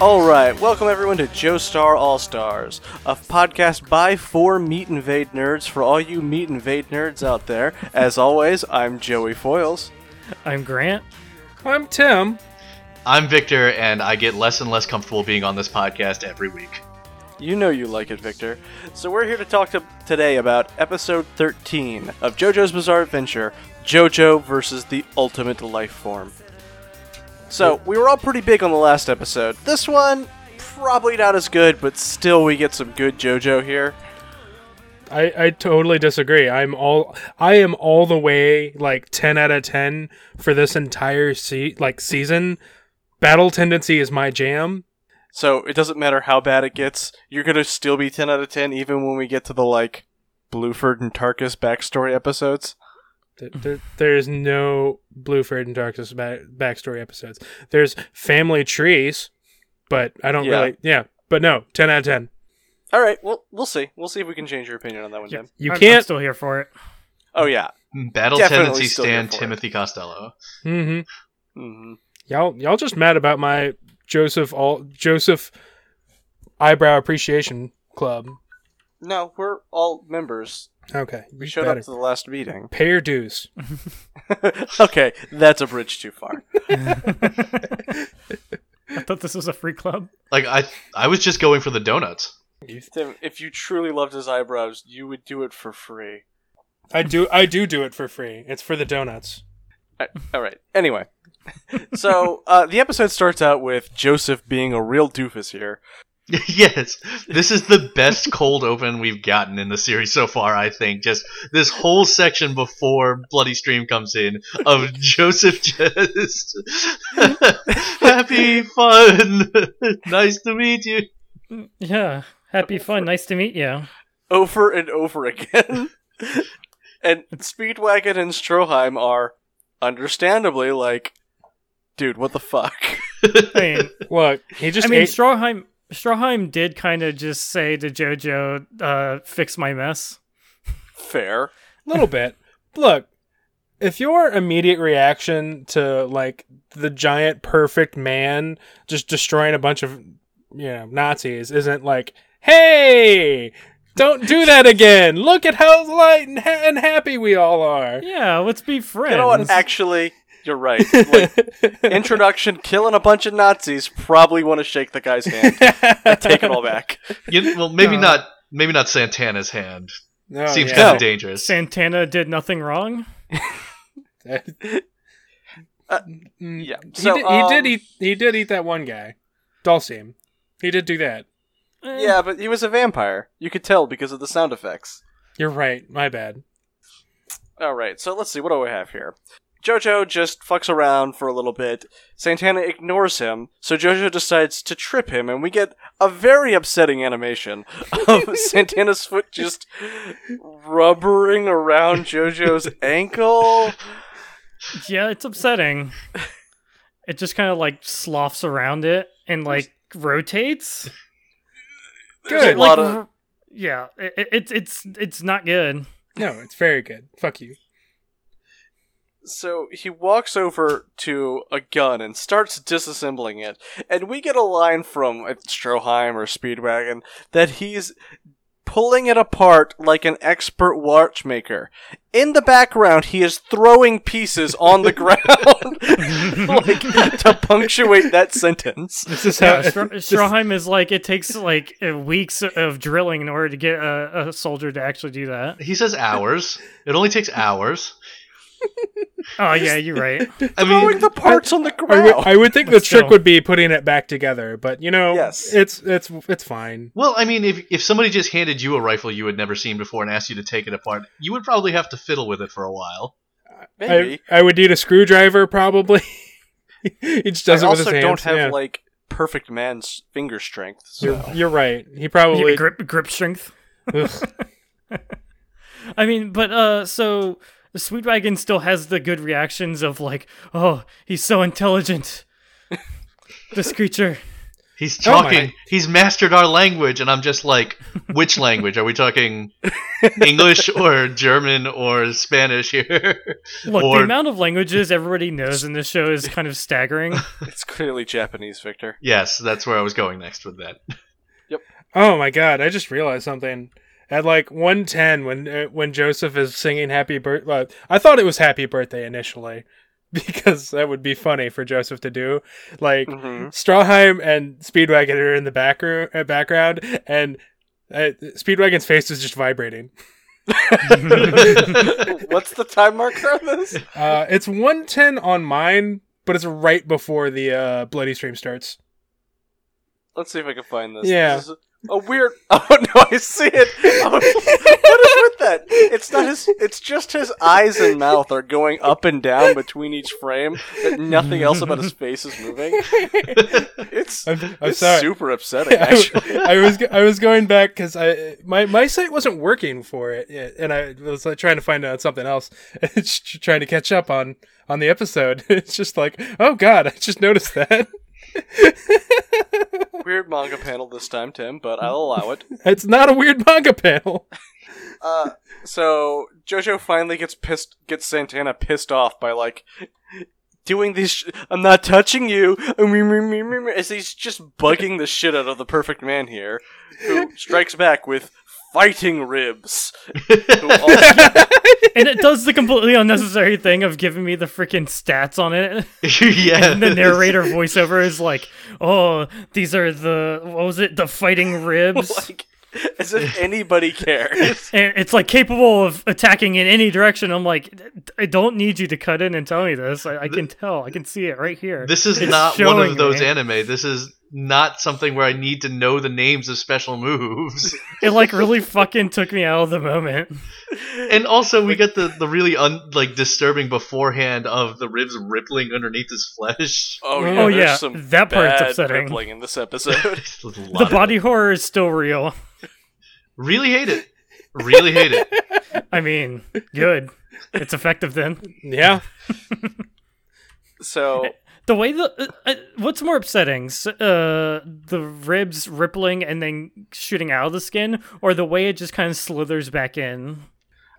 All right, welcome everyone to Joe Star All Stars, a podcast by for Meat Invade nerds for all you Meat Invade nerds out there. As always, I'm Joey Foils. I'm Grant. I'm Tim. I'm Victor, and I get less and less comfortable being on this podcast every week. You know you like it, Victor. So we're here to talk to today about episode 13 of JoJo's Bizarre Adventure: JoJo versus the Ultimate Life Form. So we were all pretty big on the last episode. This one probably not as good, but still we get some good JoJo here. I, I totally disagree. I'm all I am all the way like ten out of ten for this entire se- like season. Battle tendency is my jam. So it doesn't matter how bad it gets, you're gonna still be 10 out of 10 even when we get to the like Bruford and Tarkus backstory episodes. There, there, there's no Bruford and Tarkus back, backstory episodes. There's family trees, but I don't Yeah. really. Yeah, but no, ten out of ten. All right, well we'll see. We'll see if we can change your opinion on that one, Tim. You I'm, I'm can't. still here for it. Oh yeah. Battle Definitely tendency still stand for it. Timothy Costello. Mm-hmm. hmm Y'all, y'all just mad about my Joseph all Joseph eyebrow appreciation club. No, we're all members. Okay, We showed better. up to the last meeting. Pay your dues. okay, that's a bridge too far. I thought this was a free club. Like I, I was just going for the donuts. Tim, if you truly loved his eyebrows, you would do it for free. I do. I do do it for free. It's for the donuts. All right. Anyway, so uh, the episode starts out with Joseph being a real doofus here. yes, this is the best cold open we've gotten in the series so far. I think just this whole section before Bloody Stream comes in of Joseph just happy fun, nice to meet you. Yeah. Happy fun. Nice to meet you. over and over again. and Speedwagon and Stroheim are understandably like, dude, what the fuck? I mean, Look, he just I mean, ate. Stroheim. Stroheim did kind of just say to JoJo, uh, "Fix my mess." Fair. A little bit. Look, if your immediate reaction to like the giant perfect man just destroying a bunch of you know Nazis isn't like, hey, don't do that again. Look at how light and, ha- and happy we all are. Yeah, let's be friends. You know what? Actually, you're right. Like, introduction, killing a bunch of Nazis, probably want to shake the guy's hand. I take it all back. You, well, maybe No. not. Maybe not Santana's hand. No, Seems yeah. kind No. of dangerous. Santana did nothing wrong. Mm, Yeah. He, So, did, he um, did eat. He did eat that one guy, Dulcim. He did do that. Eh, Yeah, but he was a vampire. You could tell because of the sound effects. You're right. My bad. All right, so let's see. What do we have here? Jojo just fucks around for a little bit. Santana ignores him, so Jojo decides to trip him, and we get a very upsetting animation of Santana's foot just rubbering around Jojo's ankle. Yeah, it's upsetting. It just kind of like sloughs around it and like rotates. There's a Good. lot Like, of yeah, it, it, it's it's it's not good. No, it's very good. Fuck you. So he walks over to a gun and starts disassembling it. And we get a line from uh, Stroheim or Speedwagon that he's pulling it apart like an expert watchmaker. In the background, he is throwing pieces on the ground like, to punctuate that sentence. This is Yeah, how. Stro- Stroheim is like it takes like uh, weeks of drilling in order to get a, a soldier to actually do that. He says hours. It only takes hours. Oh yeah, you're right. I mean, Throwing mean, the parts on the I would, ground. I would think But the trick still. would be putting it back together, but you know, Yes. it's it's it's fine. well, I mean, if if somebody just handed you a rifle you had never seen before and asked you to take it apart, you would probably have to fiddle with it for a while. Maybe. I, I would need a screwdriver probably. he just does I it with his also don't have, yeah. like, perfect man's finger strength. So. You're, you're right. He probably. get grip grip strength. I mean, but uh, so the Speedwagon still has the good reactions of like, oh, he's so intelligent. this creature. He's Oh talking. he's mastered our language, and I'm just like, which language are we talking? English or German or Spanish here? Look, Or- the amount of languages everybody knows in this show is kind of staggering. It's clearly Japanese, Victor. yes, that's where I was going next with that. Yep. Oh my god! I just realized something. At like one ten, when uh, when Joseph is singing "Happy Birthday," well, I thought it was "Happy Birthday" initially, because that would be funny for Joseph to do. Like hmm Stroheim and Speedwagon are in the back uh, background, and uh, Speedwagon's face is just vibrating. What's the time marker on this? Uh, it's one ten on mine, but it's right before the uh, bloody stream starts. Let's see if I can find this. Yeah. This is a weird. Oh no, I see it. Oh, what is with that? It's not his. It's just his eyes and mouth are going up and down between each frame. But nothing else about his face is moving. It's, I'm, I'm it's sorry. super upsetting. I, Actually, I was I was going back because I my my site wasn't working for it, yet, and I was like, trying to find out something else, It's trying to catch up on on the episode. It's just like, oh god, I just noticed that. weird manga panel this time, Tim, but I'll allow it. It's not a weird manga panel. Uh, so Jojo finally gets pissed, gets Santana pissed off by like doing these. Sh- I'm not touching you. As he's just bugging the shit out of the perfect man here, who strikes back with fighting ribs. Who and it does the completely unnecessary thing of giving me the freaking stats on it. yeah. And the narrator voiceover is like, "Oh, these are the what was it? The fighting ribs." like, as if anybody cares. and it's like capable of attacking in any direction. I'm like, I don't need you to cut in and tell me this. I, I can tell. I can see it right here. This is It's not one of those me. anime. This is not something where I need to know the names of special moves. It like really fucking took me out of the moment. And also, we get the, the really un, like disturbing beforehand of the ribs rippling underneath his flesh. Oh Oh, yeah, oh, there's yeah, some that part's bad upsetting. rippling in this episode. There's a lot The body it. horror is still real. Really hate it. Really hate it. I mean, good. It's effective then. Yeah, so The way the uh, uh, what's more upsetting, S- uh, the ribs rippling and then shooting out of the skin, or the way it just kind of slithers back in?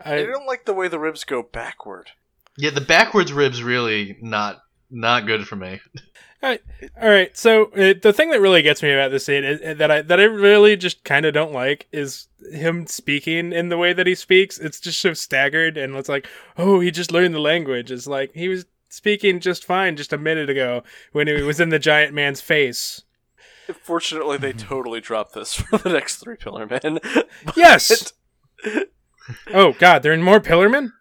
I I, don't like the way the ribs go backward. Yeah, the backwards ribs really not not good for me. Alright. all right. So uh, the thing that really gets me about this scene is, that I that I really just kind of don't like is him speaking in the way that he speaks. It's just so staggered, and it's like, oh, he just learned the language. It's like he was speaking just fine just a minute ago when he was in the giant man's face. Fortunately, they hmm. totally dropped this for the next three Pillar Men. Yes. oh God, they're in more Pillar Men.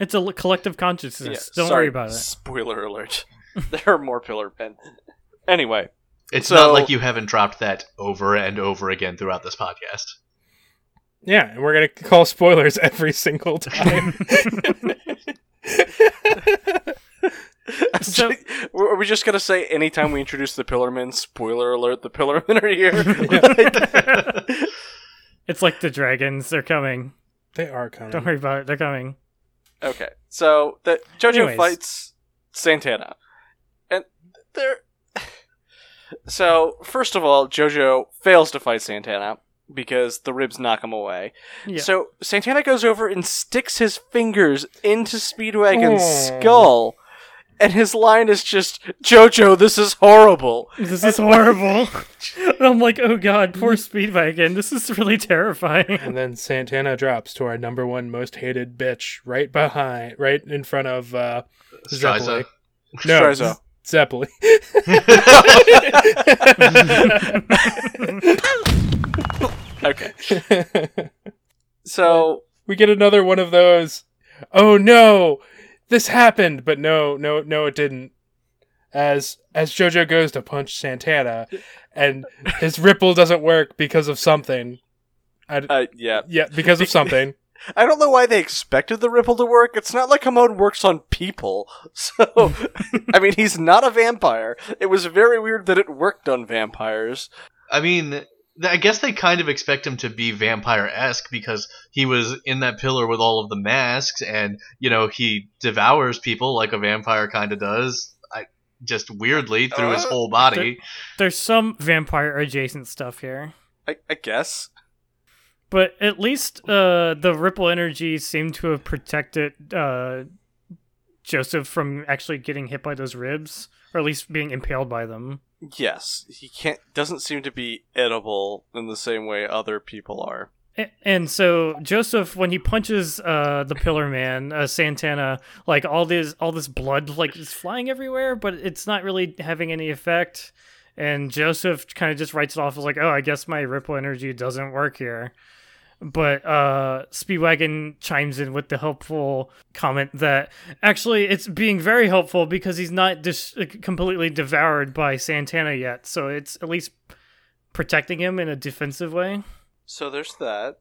It's a collective consciousness. Yeah, Don't sorry, worry about it. Spoiler alert. there are more Pillar Men. Anyway, It's So- not like you haven't dropped that over and over again throughout this podcast. Yeah, and we're gonna call spoilers every single time. So- are we just gonna say anytime we introduce the Pillar Men, spoiler alert, the Pillar Men are here? It's like the dragons. They're coming. they are coming. Don't worry about it. They're coming. Okay, so the JoJo Anyways. fights Santana, and they're so first of all, JoJo fails to fight Santana because the ribs knock him away. Yeah. So Santana goes over and sticks his fingers into Speedwagon's Oh. skull, and his line is just "JoJo, this is horrible." This is horrible. and I'm like, oh god, poor Speedwagon. This is really terrifying. And then Santana drops to our number one most hated bitch right behind, right in front of uh, Striza. Zeppeli. No, Striza. Zeppeli. Okay, so we get another one of those. Oh no, this happened, but no, no, no, it didn't. As as JoJo goes to punch Santana, and his ripple doesn't work because of something. I, uh, yeah, yeah, because of something. I don't know why they expected the ripple to work. It's not like Hamon works on people. So, I mean, he's not a vampire. It was very weird that it worked on vampires. I mean, th- I guess they kind of expect him to be vampire esque because he was in that pillar with all of the masks, and you know he devours people like a vampire kind of does. I just weirdly through his Uh, whole body. There's some vampire adjacent stuff here. I, I guess. But at least uh, the ripple energy seemed to have protected uh, Joseph from actually getting hit by those ribs, or at least being impaled by them. Yes, he can't. Doesn't seem to be edible in the same way other people are. And so Joseph, when he punches uh, the Pillar Man, uh, Santana, like all this, all this blood, like is flying everywhere, but it's not really having any effect. And Joseph kind of just writes it off as like, "Oh, I guess my ripple energy doesn't work here." But uh, Speedwagon chimes in with the helpful comment that actually it's being very helpful because he's not just completely devoured by Santana yet, so it's at least protecting him in a defensive way. So there's that.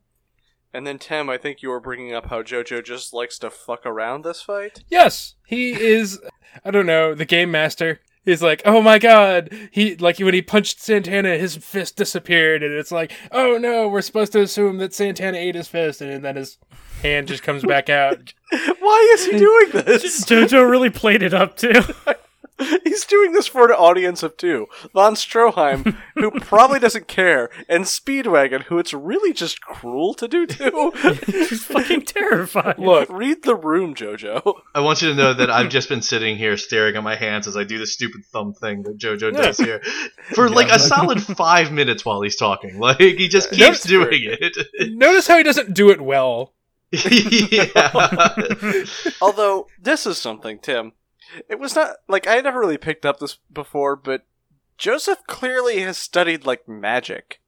And then Tim, I think you were bringing up how JoJo just likes to fuck around this fight. Yes, he is. I don't know. The game master is like, oh my god. He like when he punched Santana, his fist disappeared, and it's like, oh no, we're supposed to assume that Santana ate his fist, and then his hand just comes back out. Why is he doing this? Jojo really played it up too. He's doing this for an audience of two. Von Stroheim, who probably doesn't care, and Speedwagon, who it's really just cruel to do to. He's fucking terrified. Look, Read the room, JoJo. I want you to know that I've just been sitting here staring at my hands as I do the stupid thumb thing that JoJo does here for like a solid five minutes while he's talking. Like he just uh, keeps That's doing very it. notice how he doesn't do it well. yeah. Although, this is something, Tim. It was not, like, I never really picked up this before, but Joseph clearly has studied, like, magic.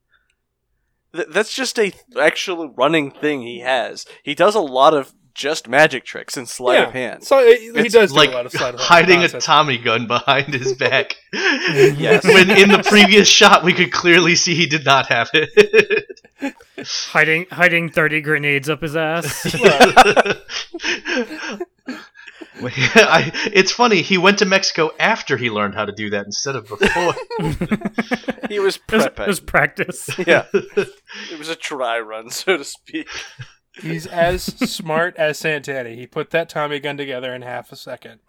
Th- that's just a th- actual running thing he has. He does a lot of just magic tricks and sleight of hand. So uh, he It's does do like a lot of sleight of hand hiding a. Tommy gun behind his back. Yes. When in the previous shot we could clearly see he did not have it. hiding hiding thirty grenades up his ass. I, it's funny. He went to Mexico after he learned how to do that instead of before. He was it, was, prepping. it was practice. yeah. It was a try run, so to speak. He's as smart as Santana. He put that Tommy gun together in half a second.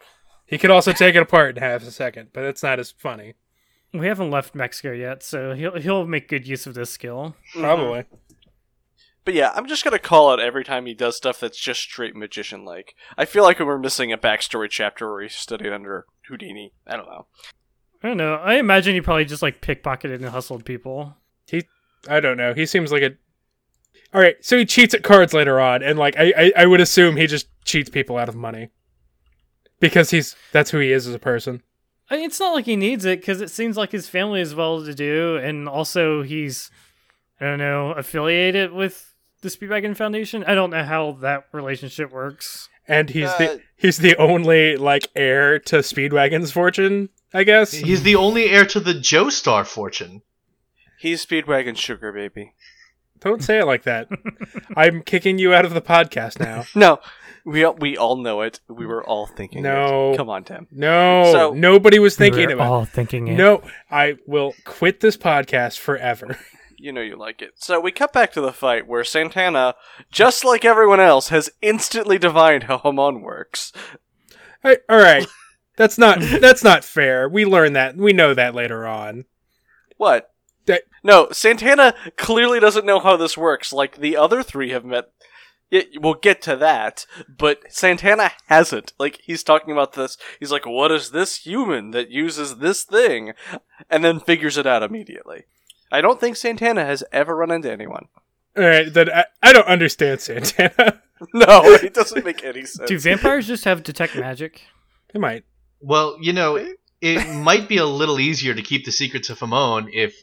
He could also take it apart in half a second, but it's not as funny. We haven't left Mexico yet, so he'll he'll make good use of this skill. Probably. Mm-hmm. But yeah, I'm just gonna call it every time he does stuff that's just straight magician like. I feel like we're missing a backstory chapter where he studied under Houdini. I don't know. I don't know. I imagine he probably just like pickpocketed and hustled people. He, I don't know. He seems like a. All right, so he cheats at cards later on, and like I, I, I would assume he just cheats people out of money because he's that's who he is as a person. I mean, it's not like he needs it because it seems like his family is well to do, and also he's, I don't know, affiliated with the Speedwagon Foundation. I don't know how that relationship works. And he's Uh, the he's the only like heir to Speedwagon's fortune, I guess. He's the only heir to the Joestar fortune. He's Speedwagon Sugar Baby. Don't say it like that. I'm kicking you out of the podcast now. No, we all, we all know it. We were all thinking. No. it. come on, Tim. No, So- nobody was thinking We're about. all thinking it. No, I will quit this podcast forever. You know you like it. So we cut back to the fight where Santana, just like everyone else, has instantly divined how Hamon works. Hey, all right, that's not that's not fair. We learn that. We know that later on. What? That- No, Santana clearly doesn't know how this works. Like the other three have met. Yeah, we'll get to that, but Santana hasn't. Like he's talking about this. He's like, "What is this human that uses this thing?" and then figures it out immediately. I don't think Santana has ever run into anyone. All right, then I, I don't understand Santana. No, it doesn't make any sense. Do vampires just have detect magic? They might. Well, you know, it might be a little easier to keep the secrets of Hamon if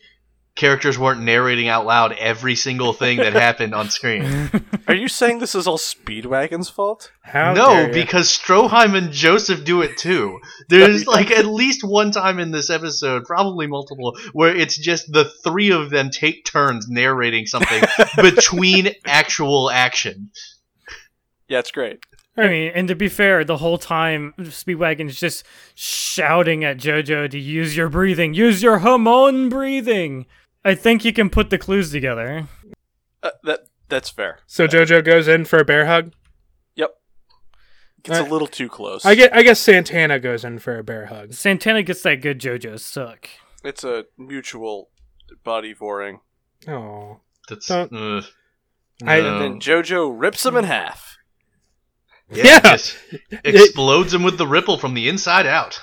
characters weren't narrating out loud every single thing that happened on screen. Are you saying this is all Speedwagon's fault? How no, because Stroheim and Joseph do it too. There's like at least one time in this episode, probably multiple, where it's just the three of them take turns narrating something between actual action. Yeah, it's great. I mean, and to be fair, the whole time Speedwagon is just shouting at JoJo to use your breathing, use your Hamon breathing. I think you can put the clues together. Uh, that that's fair. so Jojo goes in for a bear hug. Yep. It's a little too close. I get. I guess Santana goes in for a bear hug. Santana gets that good JoJo suck. It's a mutual body voring. Oh, That's. Don't- ugh. I- No. And then JoJo rips him in half. Yeah, Yeah. just explodes him with the ripple from the inside out.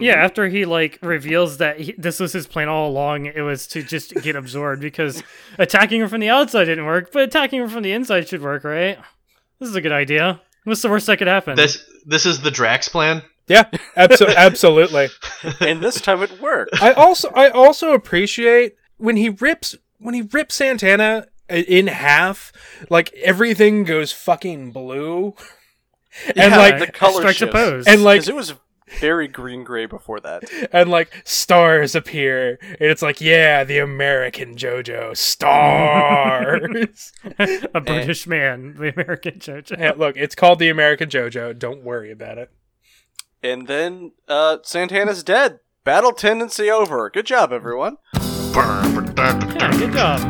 Yeah, after he like reveals that he, this was his plan all along, it was to just get absorbed because attacking him from the outside didn't work, but attacking him from the inside should work, right? This is a good idea. What's the worst that could happen? This this is the Drax plan. yeah, abso- absolutely. and this time it worked. I also I also appreciate when he rips when he rips Santana in half, like everything goes fucking blue. And like the color strikes a shifts. pose. and like it was very green gray before that. and like stars appear and it's like yeah the american jojo stars a British man, the American JoJo. Yeah, look it's called the american jojo don't worry about it And then uh, Santana's dead. Battle tendency over. Good job, everyone. Yeah, good job.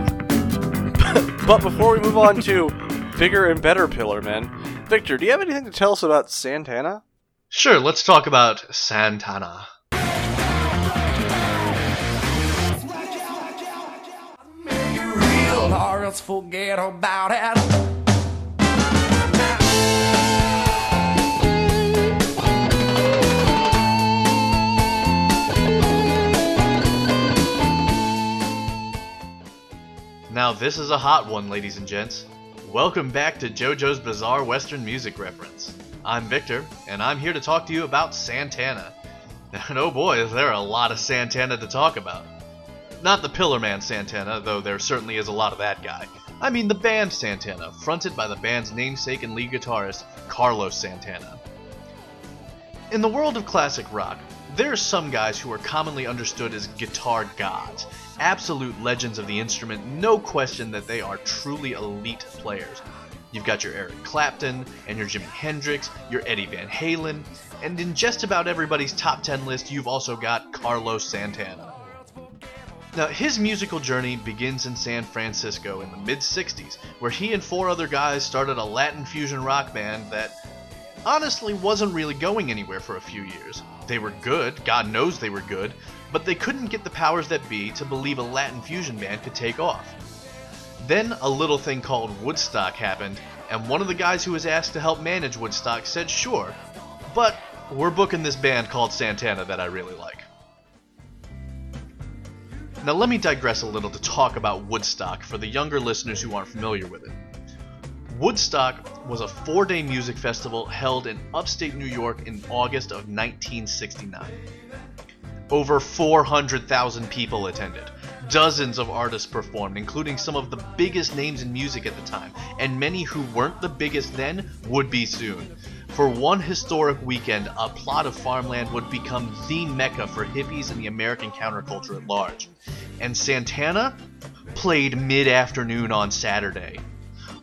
But before we move on to bigger and better Pillar Men, Victor, do you have anything to tell us about Santana? Sure, let's talk about Santana. forget about it. Now, this is a hot one, ladies and gents. Welcome back to JoJo's Bizarre Western Music Reference. I'm Victor, and I'm here to talk to you about Santana. And oh boy, is there a lot of Santana to talk about. Not the Pillar Man Santana, though there certainly is a lot of that guy. I mean the band Santana, fronted by the band's namesake and lead guitarist, Carlos Santana. In the world of classic rock, there are some guys who are commonly understood as guitar gods, absolute legends of the instrument, no question that they are truly elite players. You've got your Eric Clapton, and your Jimi Hendrix, your Eddie Van Halen, and in just about everybody's top 10 list, you've also got Carlos Santana. Now, his musical journey begins in San Francisco in the mid 60s, where he and four other guys started a Latin fusion rock band that honestly wasn't really going anywhere for a few years. They were good, God knows they were good, but they couldn't get the powers that be to believe a Latin fusion band could take off. Then a little thing called Woodstock happened, and one of the guys who was asked to help manage Woodstock said sure, but we're booking this band called Santana that I really like. Now let me digress a little to talk about Woodstock for the younger listeners who aren't familiar with it. Woodstock was a four day music festival held in upstate New York in August of 1969. Over 400,000 people attended. Dozens of artists performed, including some of the biggest names in music at the time, and many who weren't the biggest then would be soon. For one historic weekend, a plot of farmland would become the mecca for hippies and the American counterculture at large. And Santana played mid afternoon on Saturday.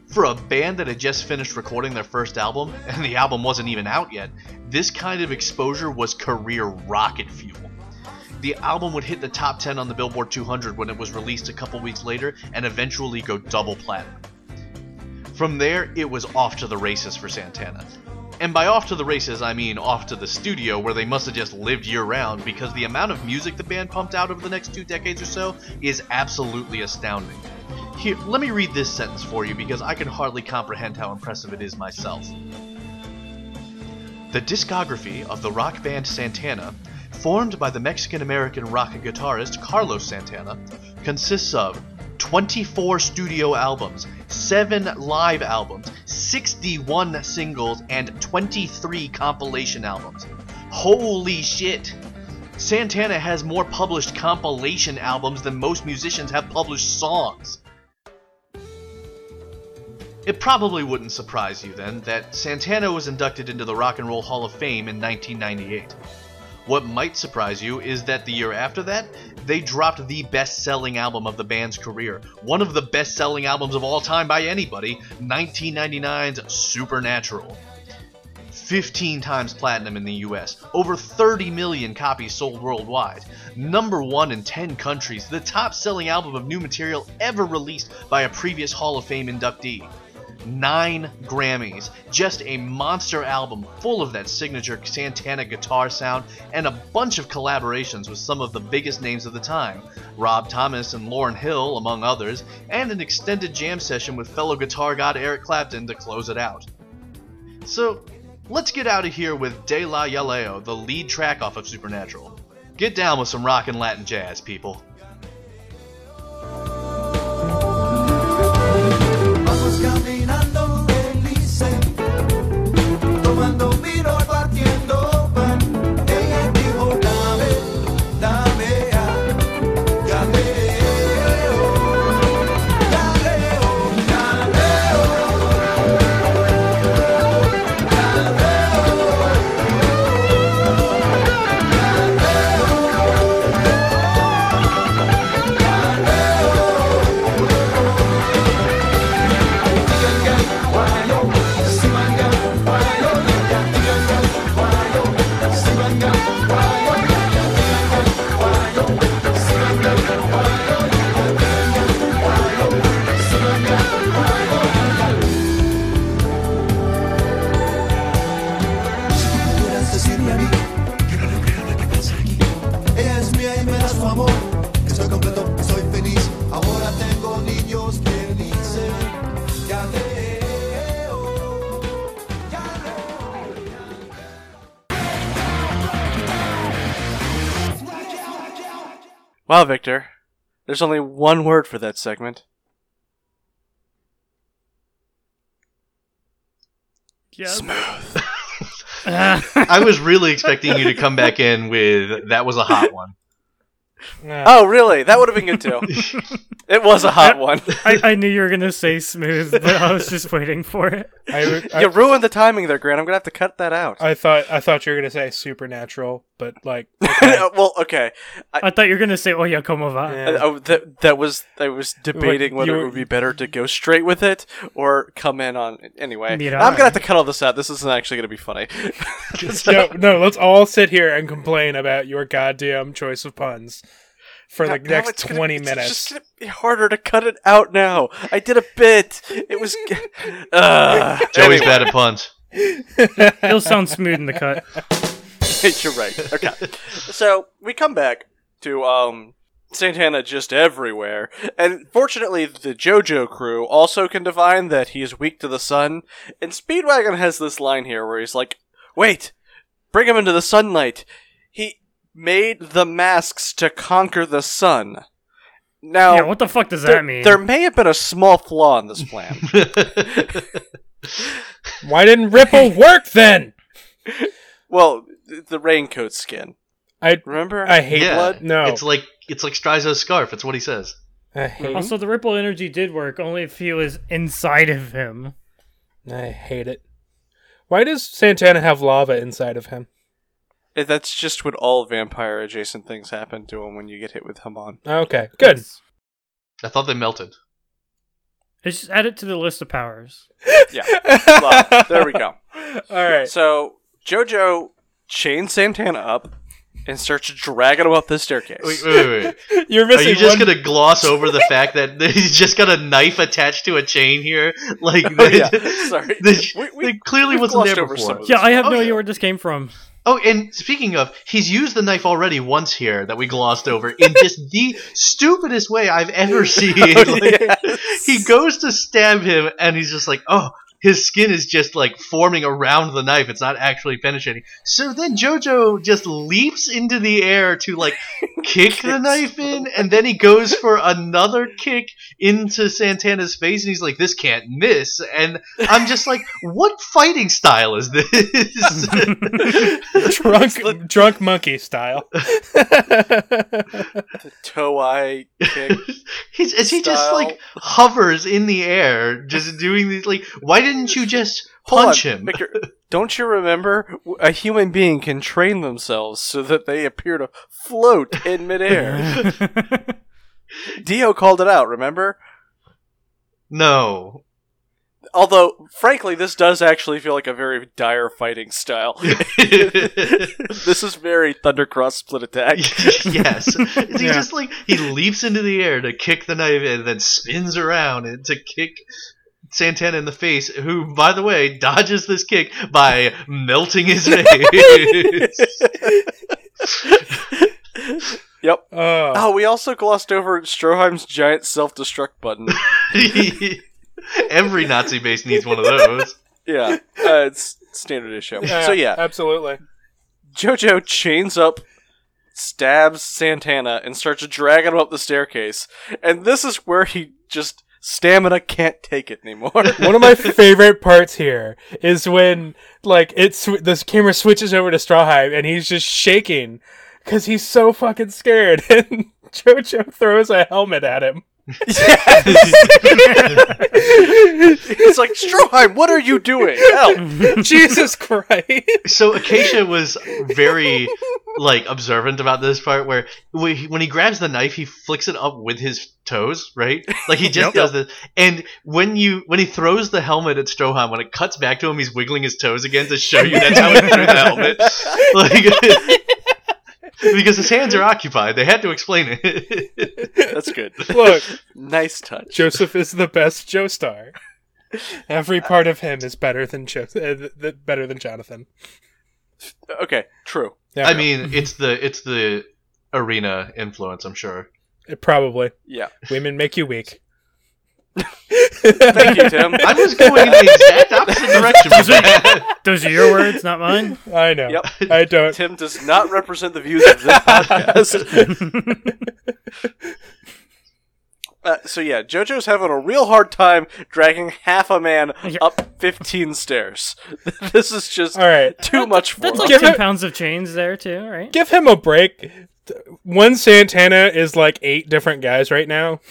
For a band that had just finished recording their first album, and the album wasn't even out yet, this kind of exposure was career rocket fuel. The album would hit the top 10 on the Billboard 200 when it was released a couple weeks later and eventually go double platinum. From there, it was off to the races for Santana. And by off to the races, I mean off to the studio where they must have just lived year round because the amount of music the band pumped out over the next two decades or so is absolutely astounding. Here, let me read this sentence for you because I can hardly comprehend how impressive it is myself. The discography of the rock band Santana, formed by the Mexican American rock guitarist Carlos Santana, consists of 24 studio albums, 7 live albums, 61 singles, and 23 compilation albums. Holy shit! Santana has more published compilation albums than most musicians have published songs. It probably wouldn't surprise you then that Santana was inducted into the Rock and Roll Hall of Fame in 1998. What might surprise you is that the year after that, they dropped the best selling album of the band's career. One of the best selling albums of all time by anybody 1999's Supernatural. 15 times platinum in the US, over 30 million copies sold worldwide, number one in 10 countries, the top selling album of new material ever released by a previous Hall of Fame inductee. Nine Grammys. Just a monster album full of that signature Santana guitar sound and a bunch of collaborations with some of the biggest names of the time Rob Thomas and Lauryn Hill, among others, and an extended jam session with fellow guitar god Eric Clapton to close it out. So, let's get out of here with Da Le Yaleo, the lead track off of Supernatural. Get down with some rock and Latin jazz, people. Wow, Victor. There's only one word for that segment. Yeah. Smooth. I was really expecting you to come back in with that was a hot one. Yeah. Oh, really? That would have been good too. it was a hot one. I, I knew you were gonna say smooth, but I was just waiting for it. I, I, you ruined the timing there, Grant. I'm gonna have to cut that out. I thought I thought you were gonna say supernatural, but like okay. well, okay. I thought you were gonna say Oye Como Va. Yeah. Uh, oh, that that was I was debating What, whether it would be better to go straight with it or come in on anyway. Mira. I'm gonna have to cut all this out. This isn't actually gonna be funny. no, no, let's all sit here and complain about your goddamn choice of puns for the Now next it's gonna- twenty it's minutes. just gonna be harder to cut it out now. I did a bit. It was. Uh, Joey's anyway. bad at puns. It'll sound smooth in the cut. You're right. Okay. So we come back to um Santana just everywhere. And fortunately the JoJo crew also can divine that he is weak to the sun. And Speedwagon has this line here where he's like, Wait, bring him into the sunlight. He made the masks to conquer the sun. Now yeah, what the fuck does there, that mean? there may have been a small flaw in this plan. Why didn't Ripple work then? well, th- the raincoat skin. I Remember? I hate yeah, blood. No, it's like it's like Strizo's scarf. It's what he says. I hate. Also, the ripple energy did work only if he was inside of him. I hate it. Why does Santana have lava inside of him? Eh, That's just what all vampire adjacent things happen to him when you get hit with Hamon. Okay, good. I thought they melted. It's just add it to the list of powers. Yeah. Well, there we go. All right. So Jojo chains Santana up and starts dragging him up the staircase. Wait, wait, wait. wait. You're missing. Are you just one. gonna gloss over the fact that he's just got a knife attached to a chain here? Like, Oh, yeah. Sorry. this We- we- it clearly wasn't there over before. some Yeah, I have no Okay. idea where this came from. Oh, and speaking of, he's used the knife already once here that we glossed over in just the stupidest way I've ever oh, seen. Like, Yes. He goes to stab him, and he's just like, oh, his skin is just like forming around the knife. It's not actually penetrating. So then Jojo just leaps into the air to like kick the knife in, and then he goes for another kick into Santana's face, and he's like, this can't miss. And I'm just like, what fighting style is this? drunk drunk monkey style. the toe eye kick. He's, as he just like hovers in the air, just doing these like. Why didn't you just punch on, him? Victor, don't you remember a human being can train themselves so that they appear to float in midair? Dio called it out, remember? No. Although, frankly, this does actually feel like a very dire fighting style. this is very Thundercross split attack. yes. He Yeah. just like he leaps into the air to kick the knife and then spins around and to kick Santana in the face, who, by the way, dodges this kick by melting his face. Yep. Oh, Oh, we also glossed over Stroheim's giant self-destruct button. Every Nazi base needs one of those. yeah, uh, it's standard issue. So yeah, absolutely. Jojo chains up, stabs Santana, and starts dragging him up the staircase. And this is where he just stamina can't take it anymore. One of my favorite parts here is when like it's this camera switches over to Stroheim and he's just shaking because he's so fucking scared, and JoJo throws a helmet at him. It's like Stroheim, what are you doing? Help! Jesus Christ! So Acacia was very like observant about this part where when he, when he grabs the knife, he flicks it up with his toes, right? Like he just Yep. does this. And when you when he throws the helmet at Stroheim, when it cuts back to him, he's wiggling his toes again to show you that's how he threw the helmet. Like. Because his hands are occupied, they had to explain it. That's good. Look, Nice touch. Joseph is the best Joestar. Every part of him is better than jo- uh, th- th- better than Jonathan. Okay, true. There I we mean, it's the it's the Erina influence, I'm sure. It probably Yeah. women make you weak. Thank you, Tim. I was going in the exact opposite direction with that. Those are your words, not mine. I know. Yep. I don't. Tim does not represent the views of this podcast. Uh, so yeah, JoJo's having a real hard time dragging half a man Yeah. up 15 stairs. this is just All right. too much for That's him. like Give ten it- pounds of chains there too, right? Give him a break. One Santana is like eight different guys right now.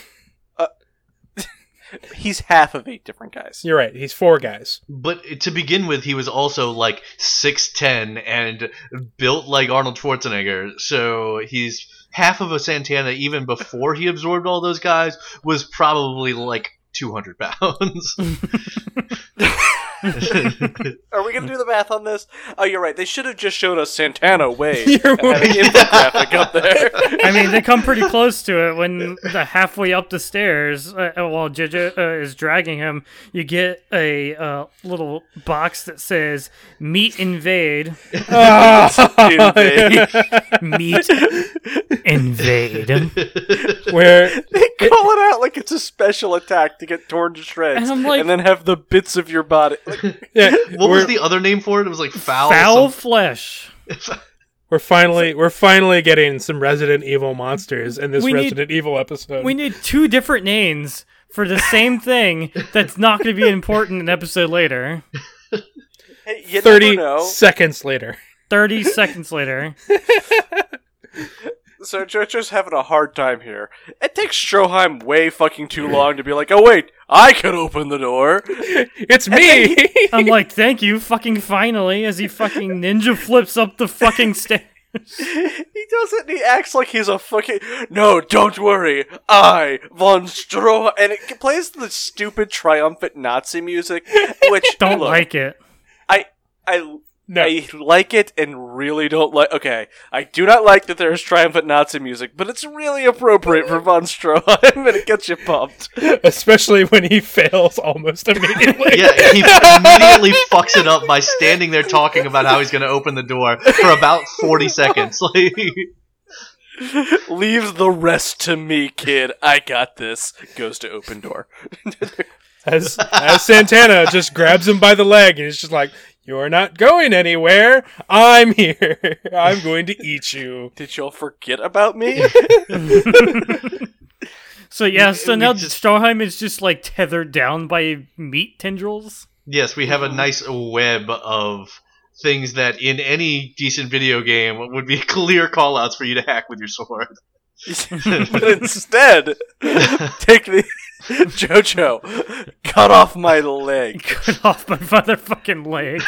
He's half of eight different guys. You're right. He's four guys. But to begin with, he was also like 6'10 and built like Arnold Schwarzenegger. So he's half of a Santana even before he absorbed all those guys was probably like 200 pounds. Are we gonna do the math on this? Oh, you're right. They should have just showed us Santana Wade You're and had an infographic up there. I mean, they come pretty close to it when the halfway up the stairs, uh, uh, while JoJo uh, is dragging him, you get a uh, little box that says "Meat Invade." Invade. Meat Invade. Where They call it out like it's a special attack to get torn to shreds, And I'm like- then have the bits of your body. Like, yeah, what was the other name for it? It was like foul. Foul some- flesh. we're finally we're finally getting some Resident Evil monsters in this We need- Resident Evil episode. We need two different names for the same thing that's not going to be important an episode later. hey, Thirty seconds later. 30 seconds later. So JoJo's having a hard time here. It takes Stroheim way fucking too long to be like, oh wait, I could open the door. It's me. I'm like, thank you, fucking finally, as he fucking ninja flips up the fucking stairs. he does it and he acts like he's a fucking no don't worry i von Stroheim and it plays the stupid triumphant nazi music which Don't look, like it. i i No. I like it and really don't like. Okay, I do not like that there is triumphant Nazi music, but it's really appropriate for von Stroheim and it gets you pumped. Especially when he fails almost immediately. Yeah, he immediately fucks it up by standing there talking about how he's going to open the door for about 40 seconds. Like, Leaves the rest to me, kid. I got this. Goes to open door. As as Santana just grabs him by the leg and he's just like, You're not going anywhere. I'm here. I'm going to eat you. Did y'all forget about me? So yeah, so we now just- Stroheim is just like tethered down by meat tendrils. yes, we have a nice web of things that in any decent video game would be clear callouts for you to hack with your sword. but instead, take the Jojo, cut off my leg. Cut off my motherfucking leg.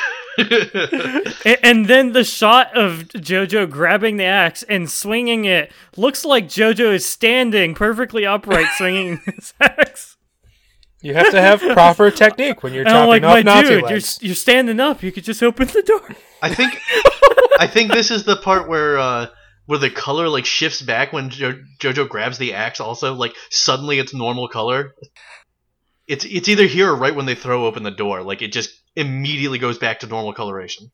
And then the shot of Jojo grabbing the axe and swinging it looks like Jojo is standing perfectly upright swinging his axe. You have to have proper technique when you're And chopping like, off my Nazi dude, legs. you're you're standing up. You could just open the door. I think I think this is the part where uh, where the color like shifts back when jo- Jojo grabs the axe. Also, like suddenly it's normal color. it's it's either here or right when they throw open the door. Like it just immediately goes back to normal coloration.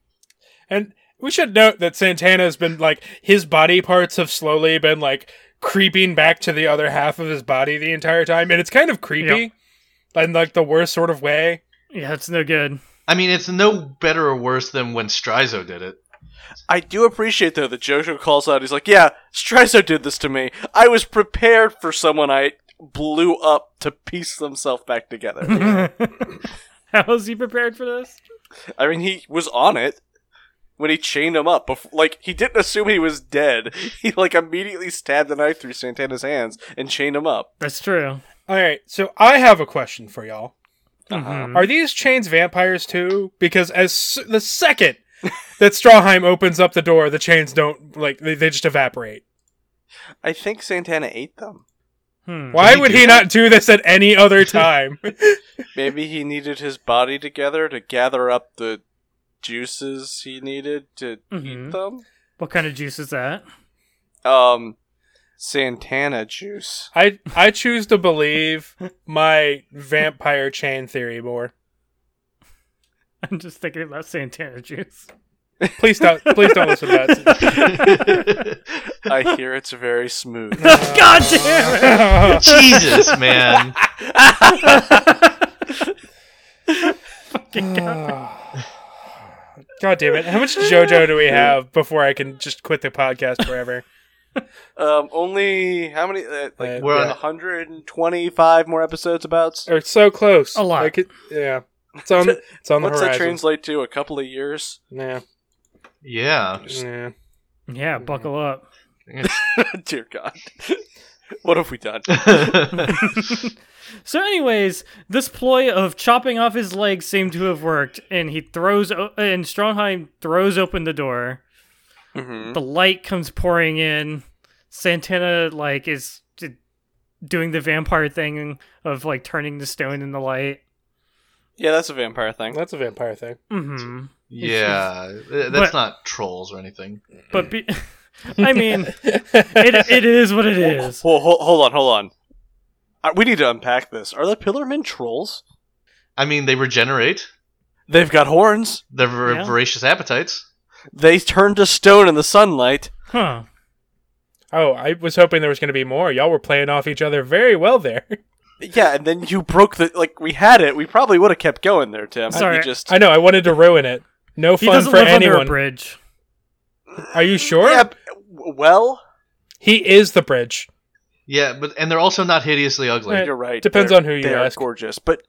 And we should note that Santana has been like his body parts have slowly been like creeping back to the other half of his body the entire time, and it's kind of creepy, in like the worst sort of way. Yeah, it's no good. I mean, it's no better or worse than when Strizo did it. I do appreciate though that Jojo calls out. He's like, "Yeah, Strizo did this to me. I was prepared for someone I blew up to piece themselves back together." How was he prepared for this? I mean, he was on it when he chained him up. Before, like he didn't assume he was dead. He like immediately stabbed the knife through Santana's hands and chained him up. That's true. All right, so I have a question for y'all. Uh-huh. Are these chains vampires too? Because as the second that Stroheim opens up the door, the chains don't like they, they just evaporate. I think Santana ate them. Hmm. Why he would do he that? not do this at any other time? Maybe he needed his body together to gather up the juices he needed to Mhm. eat them. What kind of juice is that? Um, Santana juice. I I choose to believe my vampire chain theory more. I'm just thinking about Santana juice. Please don't please don't listen to that. I hear it's very smooth. God damn it! Jesus, man. Fucking God. God damn it! How much JoJo do we have before I can just quit the podcast forever? Um, only how many? Uh, like Uh, We're on one hundred and twenty-five more episodes. About Or so close. A lot. Like it, yeah. It's on. It's on the what's that translate to? A couple of years. Yeah. Yeah. Yeah. Yeah, buckle up. Dear God, what have we done? So, anyways, this ploy of chopping off his legs seemed to have worked, and he throws o- and Stroheim throws open the door. hmm The light comes pouring in. Santana like is doing the vampire thing of like turning the stone in the light. Yeah, that's a vampire thing. That's a vampire thing. hmm Yeah. That's But- not trolls or anything. But be- I mean, it it is what it is. Well, hold, hold on, hold on. Uh, we need to unpack this. Are the Pillarmen trolls? I mean, they regenerate. They've got horns. They're ver- Yeah. voracious appetites. They turn to stone in the sunlight. Huh. Oh, I was hoping there was going to be more. Y'all were playing off each other very well there. Yeah, and then you broke the like. We had it. We probably would have kept going there, Tim. Sorry. You just I know. I wanted to ruin it. No He fun doesn't for live under a anyone. bridge. Are you sure? Yeah, b- w- well, He is the bridge. Yeah, but and they're also not hideously ugly. Right. you're right. Depends They're- on who you they are ask. gorgeous, but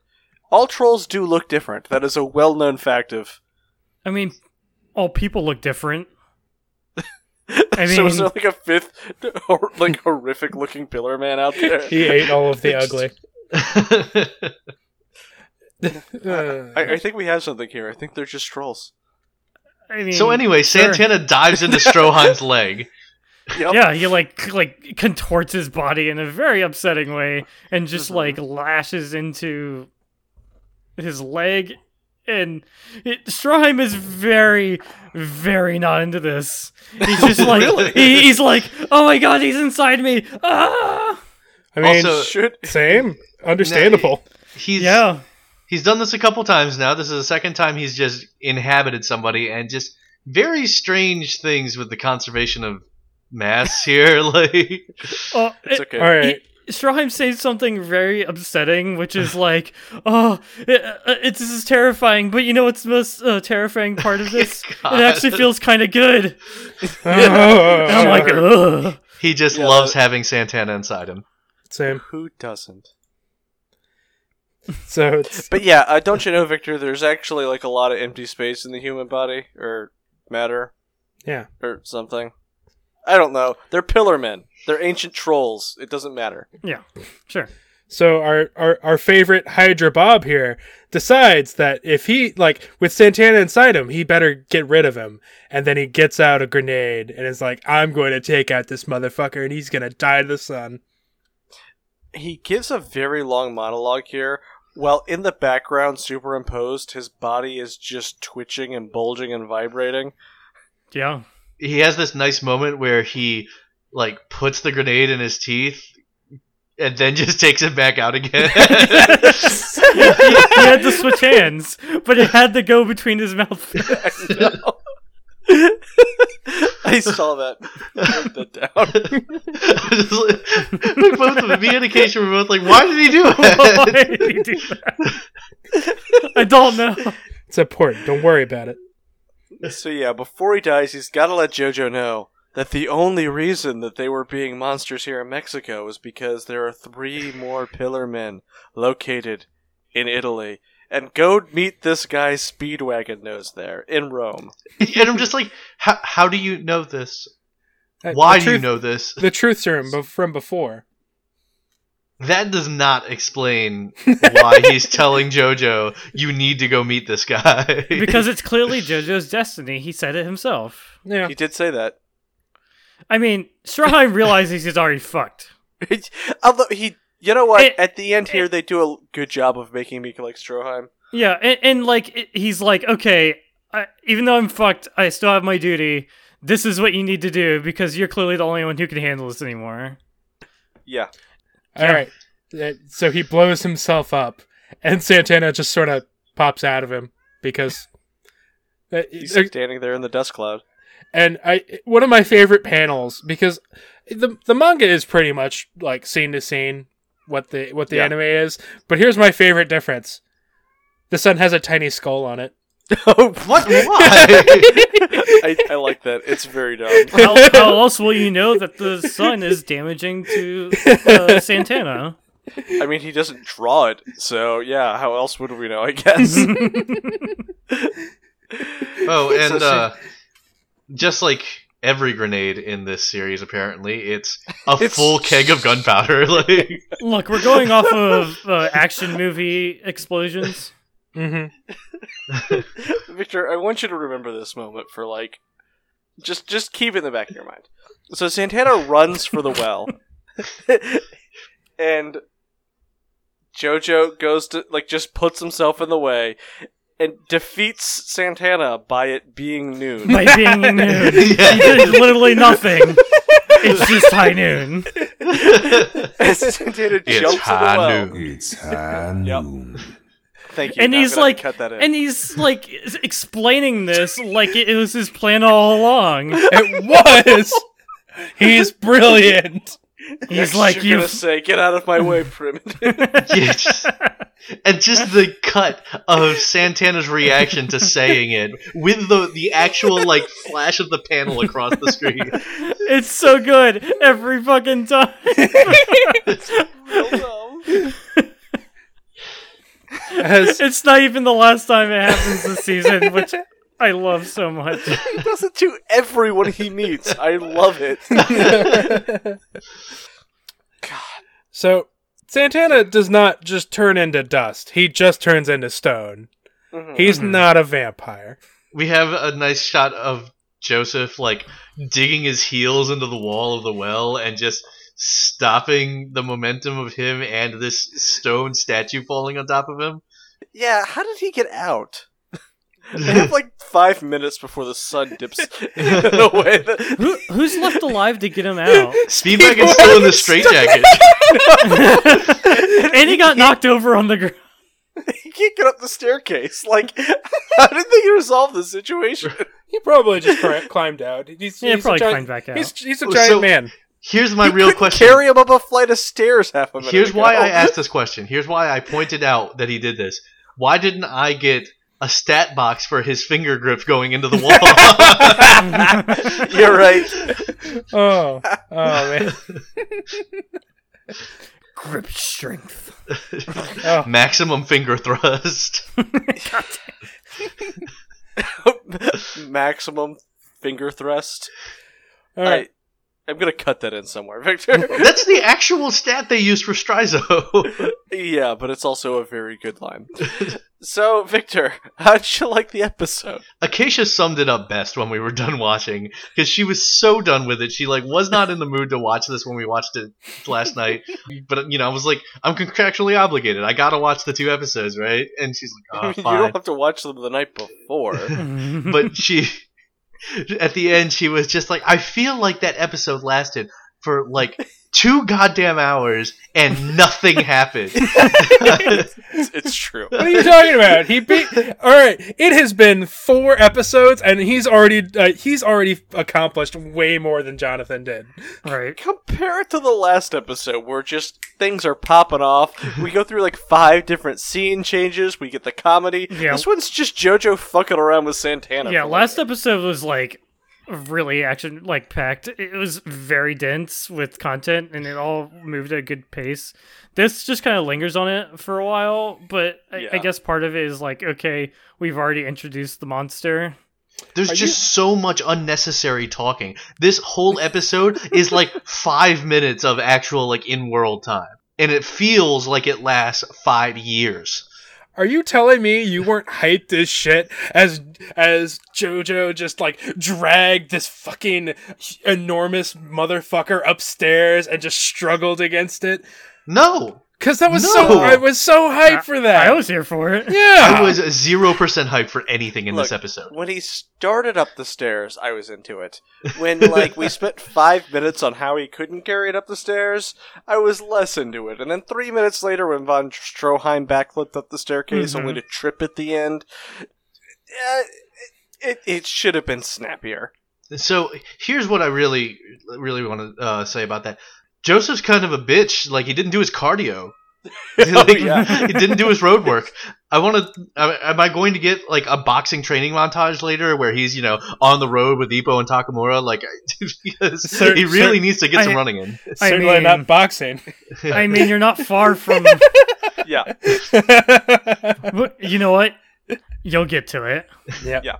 all trolls do look different. That is a well-known fact of. I mean, all people look different. I so is there like a fifth, like horrific-looking pillar man out there? He ate all of the ugly. I, I think we have something here. I think they're just trolls. I mean, so anyway, sure. Santana dives into Stroheim's leg. Yep. Yeah, he like like contorts his body in a very upsetting way and just Mhm. like lashes into his leg. And it, Stroheim is very, very not into this. He's just like Really? he, he's like, oh my god, he's inside me. Ah, I mean, Also- Should same. Understandable. He's yeah. he's done this a couple times now. This is the second time he's just inhabited somebody and just very strange things with the conservation of mass here. like Oh, it's it- okay. All right. He, Stroheim says something very upsetting, which is like, "Oh, it, uh, it, this is terrifying." But you know what's the most uh, terrifying part of this? it actually feels kind of good. And I'm like, ugh. he just Yeah, loves that- having Santana inside him. same. Who doesn't? So it's But yeah, uh, don't you know, Victor? There's actually like a lot of empty space in the human body or matter yeah. or something. I don't know. They're pillar men. They're ancient trolls. It doesn't matter. Yeah, sure. So our, our our favorite Hydra Bob here decides that if he like with Santana inside him, he better get rid of him. And then he gets out a grenade and is like, "I'm going to take out this motherfucker, and he's gonna die to the sun." He gives a very long monologue here. While in the background, superimposed, his body is just twitching and bulging and vibrating. Yeah, He has this nice moment where he like puts the grenade in his teeth and then just takes it back out again. he, he had to switch hands, but it had to go between his mouth. I saw that. I wrote that down. Like, like both of them, me and Acacia were both like, "Why did he do Why did he do that? I don't know. It's important. Don't worry about it. So yeah, before he dies, he's got to let JoJo know that the only reason that they were being monsters here in Mexico is because there are three more Pillar Men located in Italy. And go meet this guy Speedwagon knows there in Rome. and I'm just like, "How how do you know this? Uh, Why the do you know this?" The truth serum from before. That does not explain why he's telling JoJo you need to go meet this guy. Because it's clearly JoJo's destiny. He said it himself. Yeah. He did say that. I mean, Stroheim realizes he's already fucked. Although he, you know what? It- At the end here, they do a good job of making me like Stroheim. Yeah, and, and like it, he's like, okay, I, even though I'm fucked, I still have my duty. This is what you need to do because you're clearly the only one who can handle this anymore. Yeah. All right. So he blows himself up, and Santana just sort of pops out of him because. uh, He's uh, standing there in the dust cloud. and I one of my favorite panels because the the manga is pretty much like scene to scene what the what the Yeah. anime is, but here's my favorite difference: the sun has a tiny skull on it. oh, what? Why? I, I like that. It's very dumb. How, how else will you know that the sun is damaging to uh, Santana? I mean, he doesn't draw it, so yeah. How else would we know? I guess. oh, and So uh, just like every grenade in this series, apparently, it's a It's- full keg of gunpowder. Like, Look, we're going off of uh, action movie explosions. Mm-hmm. Victor, I want you to remember this moment for like, just just keep it in the back of your mind. So Santana runs for the well, and Jojo goes to like just puts himself in the way and defeats Santana by it being noon. By being noon. Yeah. He did literally nothing. It's just high noon. As Santana It's jumps in the well. noon. It's high Yep. Noon. Thank you. And Now he's like, cut that in. and he's like explaining this like it was his plan all along. It was. He's brilliant. He's Next like, you're you gonna say, "Get out of my way, primitive." Yeah, just- and just the cut of Santana's reaction to saying it with the the actual like flash of the panel across the screen. It's so good every fucking time. Real dumb. As, it's not even the last time it happens this season, which I love so much. He does it to everyone he meets. I love it. God. So Santana does not just turn into dust. He just turns into stone. Mhm. He's not a vampire. We have a nice shot of Joseph like digging his heels into the wall of the well and just stopping the momentum of him and this stone statue falling on top of him. Yeah, how did he get out? They have like five minutes before the sun dips in a way that Who, who's left alive to get him out? Speedwagon's still in the straitjacket. and he got knocked over on the ground. he can't get up the staircase. Like, how did they resolve the situation? He probably just cri- climbed out. He's, Yeah, he's probably giant, climbed back out. He's, he's a Oh, giant so- man. Here's my He real question. Carry him up a flight of stairs half a minute. Here's ago. why I asked this question. Here's why I pointed out that he did this. Why didn't I get a stat box for his finger grip going into the wall? You're right. Oh, oh man. Grip strength. Oh. Maximum finger thrust. Maximum finger thrust. All right. I, I'm gonna cut that in somewhere, Victor. That's the actual stat they used for Strizo. yeah, but it's also a very good line. so, Victor, how'd you like the episode? Acacia summed it up best when we were done watching because she was so done with it. She like was not in the mood to watch this when we watched it last night. But you know, I was like, I'm contractually obligated. I gotta watch the two episodes, right? And she's like, oh, you don't have to watch them the night before. but she at the end she was just like i feel like that episode lasted for like two goddamn hours and nothing happened. It's, it's true. What are you talking about? He beat. All right, it has been four episodes, and he's already uh, he's already accomplished way more than Jonathan did. Right. Compare it to the last episode where just things are popping off. We go through like five different scene changes. We get the comedy. Yeah. This one's just JoJo fucking around with Santana. Yeah, last like- episode was like really action like packed. It was very dense with content and it all moved at a good pace. This just kind of lingers on it for a while, but I, I guess part of it is like, okay, we've already introduced the monster. There's Are just so much unnecessary talking. This whole episode is like five minutes of actual like in-world time, and it feels like it lasts five years. Are you telling me you weren't hyped as shit as as JoJo just like dragged this fucking enormous motherfucker upstairs and just struggled against it? No, Cause that was No. so I was so hyped for that. I was here for it. yeah. I was zero percent hyped for anything in this episode. When he started up the stairs, I was into it. When like we spent five minutes on how he couldn't carry it up the stairs, I was less into it. And then three minutes later, when von Stroheim backflipped up the staircase Mhm. only to trip at the end, eh, it it should have been snappier. So here's what I really, really want to uh, say about that. Joseph's kind of a bitch. Like he didn't do his cardio. Like, oh, yeah. he didn't do his road work. I want to. Am I going to get like a boxing training montage later where he's you know on the road with Ippo and Takamura? Like because Cer- he really cer- needs to get some running in. I Certainly mean- not boxing. I mean, you're not far from. Yeah, but you know what? You'll get to it. yeah. yeah.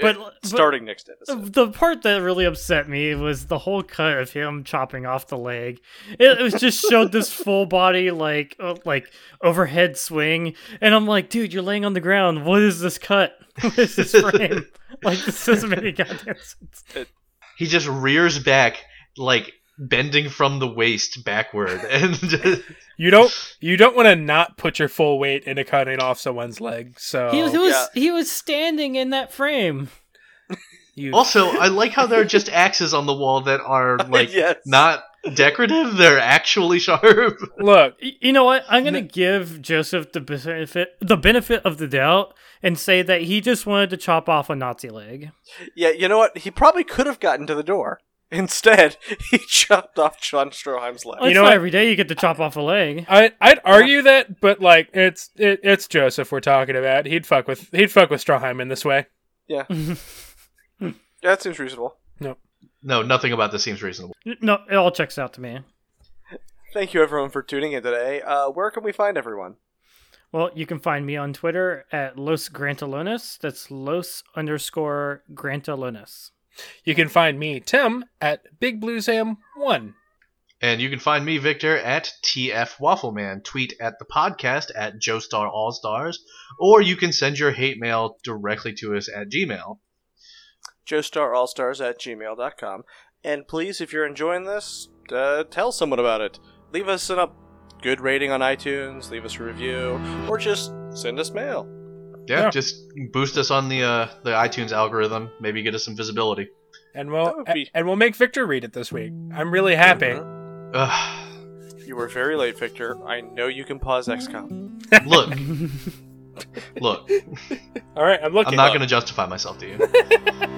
But- Eh, but- starting next episode. The part that really upset me was the whole cut of him chopping off the leg. It, it was just showed this full body like uh, like overhead swing, and I'm like, dude, you're laying on the ground. What is this cut? What is this frame? like this doesn't make any goddamn sense. He just rears back like bending from the waist backward and just, You don't you don't want to not put your full weight into cutting off someone's leg. So He, was- he was yeah. he was standing in that frame. you also I like how there are just axes on the wall that are like Yes. not decorative. They're actually sharp. look. You know what? I'm gonna give Joseph the benefit the benefit of the doubt and say that he just wanted to chop off a Nazi leg. Yeah, you know what? He probably could have gotten to the door. Instead, he chopped off von Stroheim's leg. Well, it's know not every day you get to chop off a leg. I I'd argue that, but like it's it, it's Joseph we're talking about. He'd fuck with he'd fuck with Stroheim in this way. Yeah, yeah, that seems reasonable. No, nothing about this seems reasonable. No, it all checks out to me. Thank you, everyone, for tuning in today. Uh, where can we find everyone? Well, you can find me on Twitter at Los Grantalones. That's Los underscore Grantalones. You can find me, Tim, at Big Blue Sam One. And you can find me, Victor, at TF Waffleman. Tweet at the podcast at Joestar Allstars, or you can send your hate mail directly to us at Gmail. joestarallstars at gmail.com. And please, if you're enjoying this, uh, tell someone about it. Leave us a good rating on iTunes, leave us a review, or just send us mail. Yeah, Yeah. just boost us on the uh, the iTunes algorithm. Maybe get us some visibility. And we'll be- and we'll make Victor read it this week. I'm really happy. Ugh. You were very late, Victor. I know you can pause XCOM. look, look. All right, I'm looking. I'm not going to justify myself to you.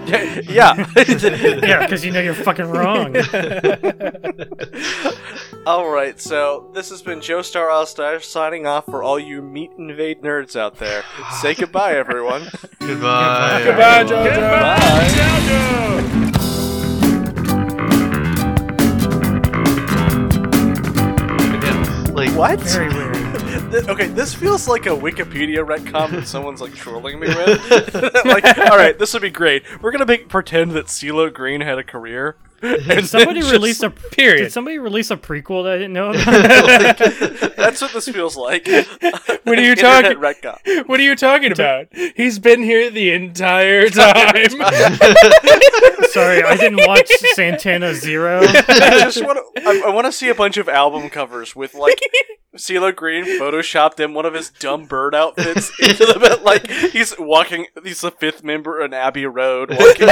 yeah. yeah. yeah, because you know you're fucking wrong. All right, so this has been Joestar Allstars signing off for all you meat invade nerds out there. Say goodbye, everyone. Goodbye. Goodbye, everyone. Jojo. Like, What? Very weird. Okay, this feels like a Wikipedia retcon that someone's like trolling me with. like, all right, this would be great. We're gonna make pretend that CeeLo Green had a career. Did somebody Just- release a period. Did somebody release a prequel that I didn't know about? That's what this feels like. What are you talking? What are you talking about? He's been here the entire time. Sorry, I didn't watch Santana Zero. I just want to. I, I want to see a bunch of album covers with like CeeLo Green photoshopped in one of his dumb bird outfits into the bed, like he's walking. He's the fifth member in Abbey Road. Walking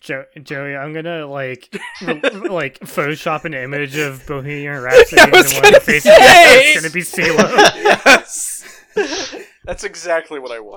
Jo- Joey, I'm gonna like re- like Photoshop an image of Bohemian Rhapsody the one facing it's gonna be CeeLo. yes, that's exactly what I want.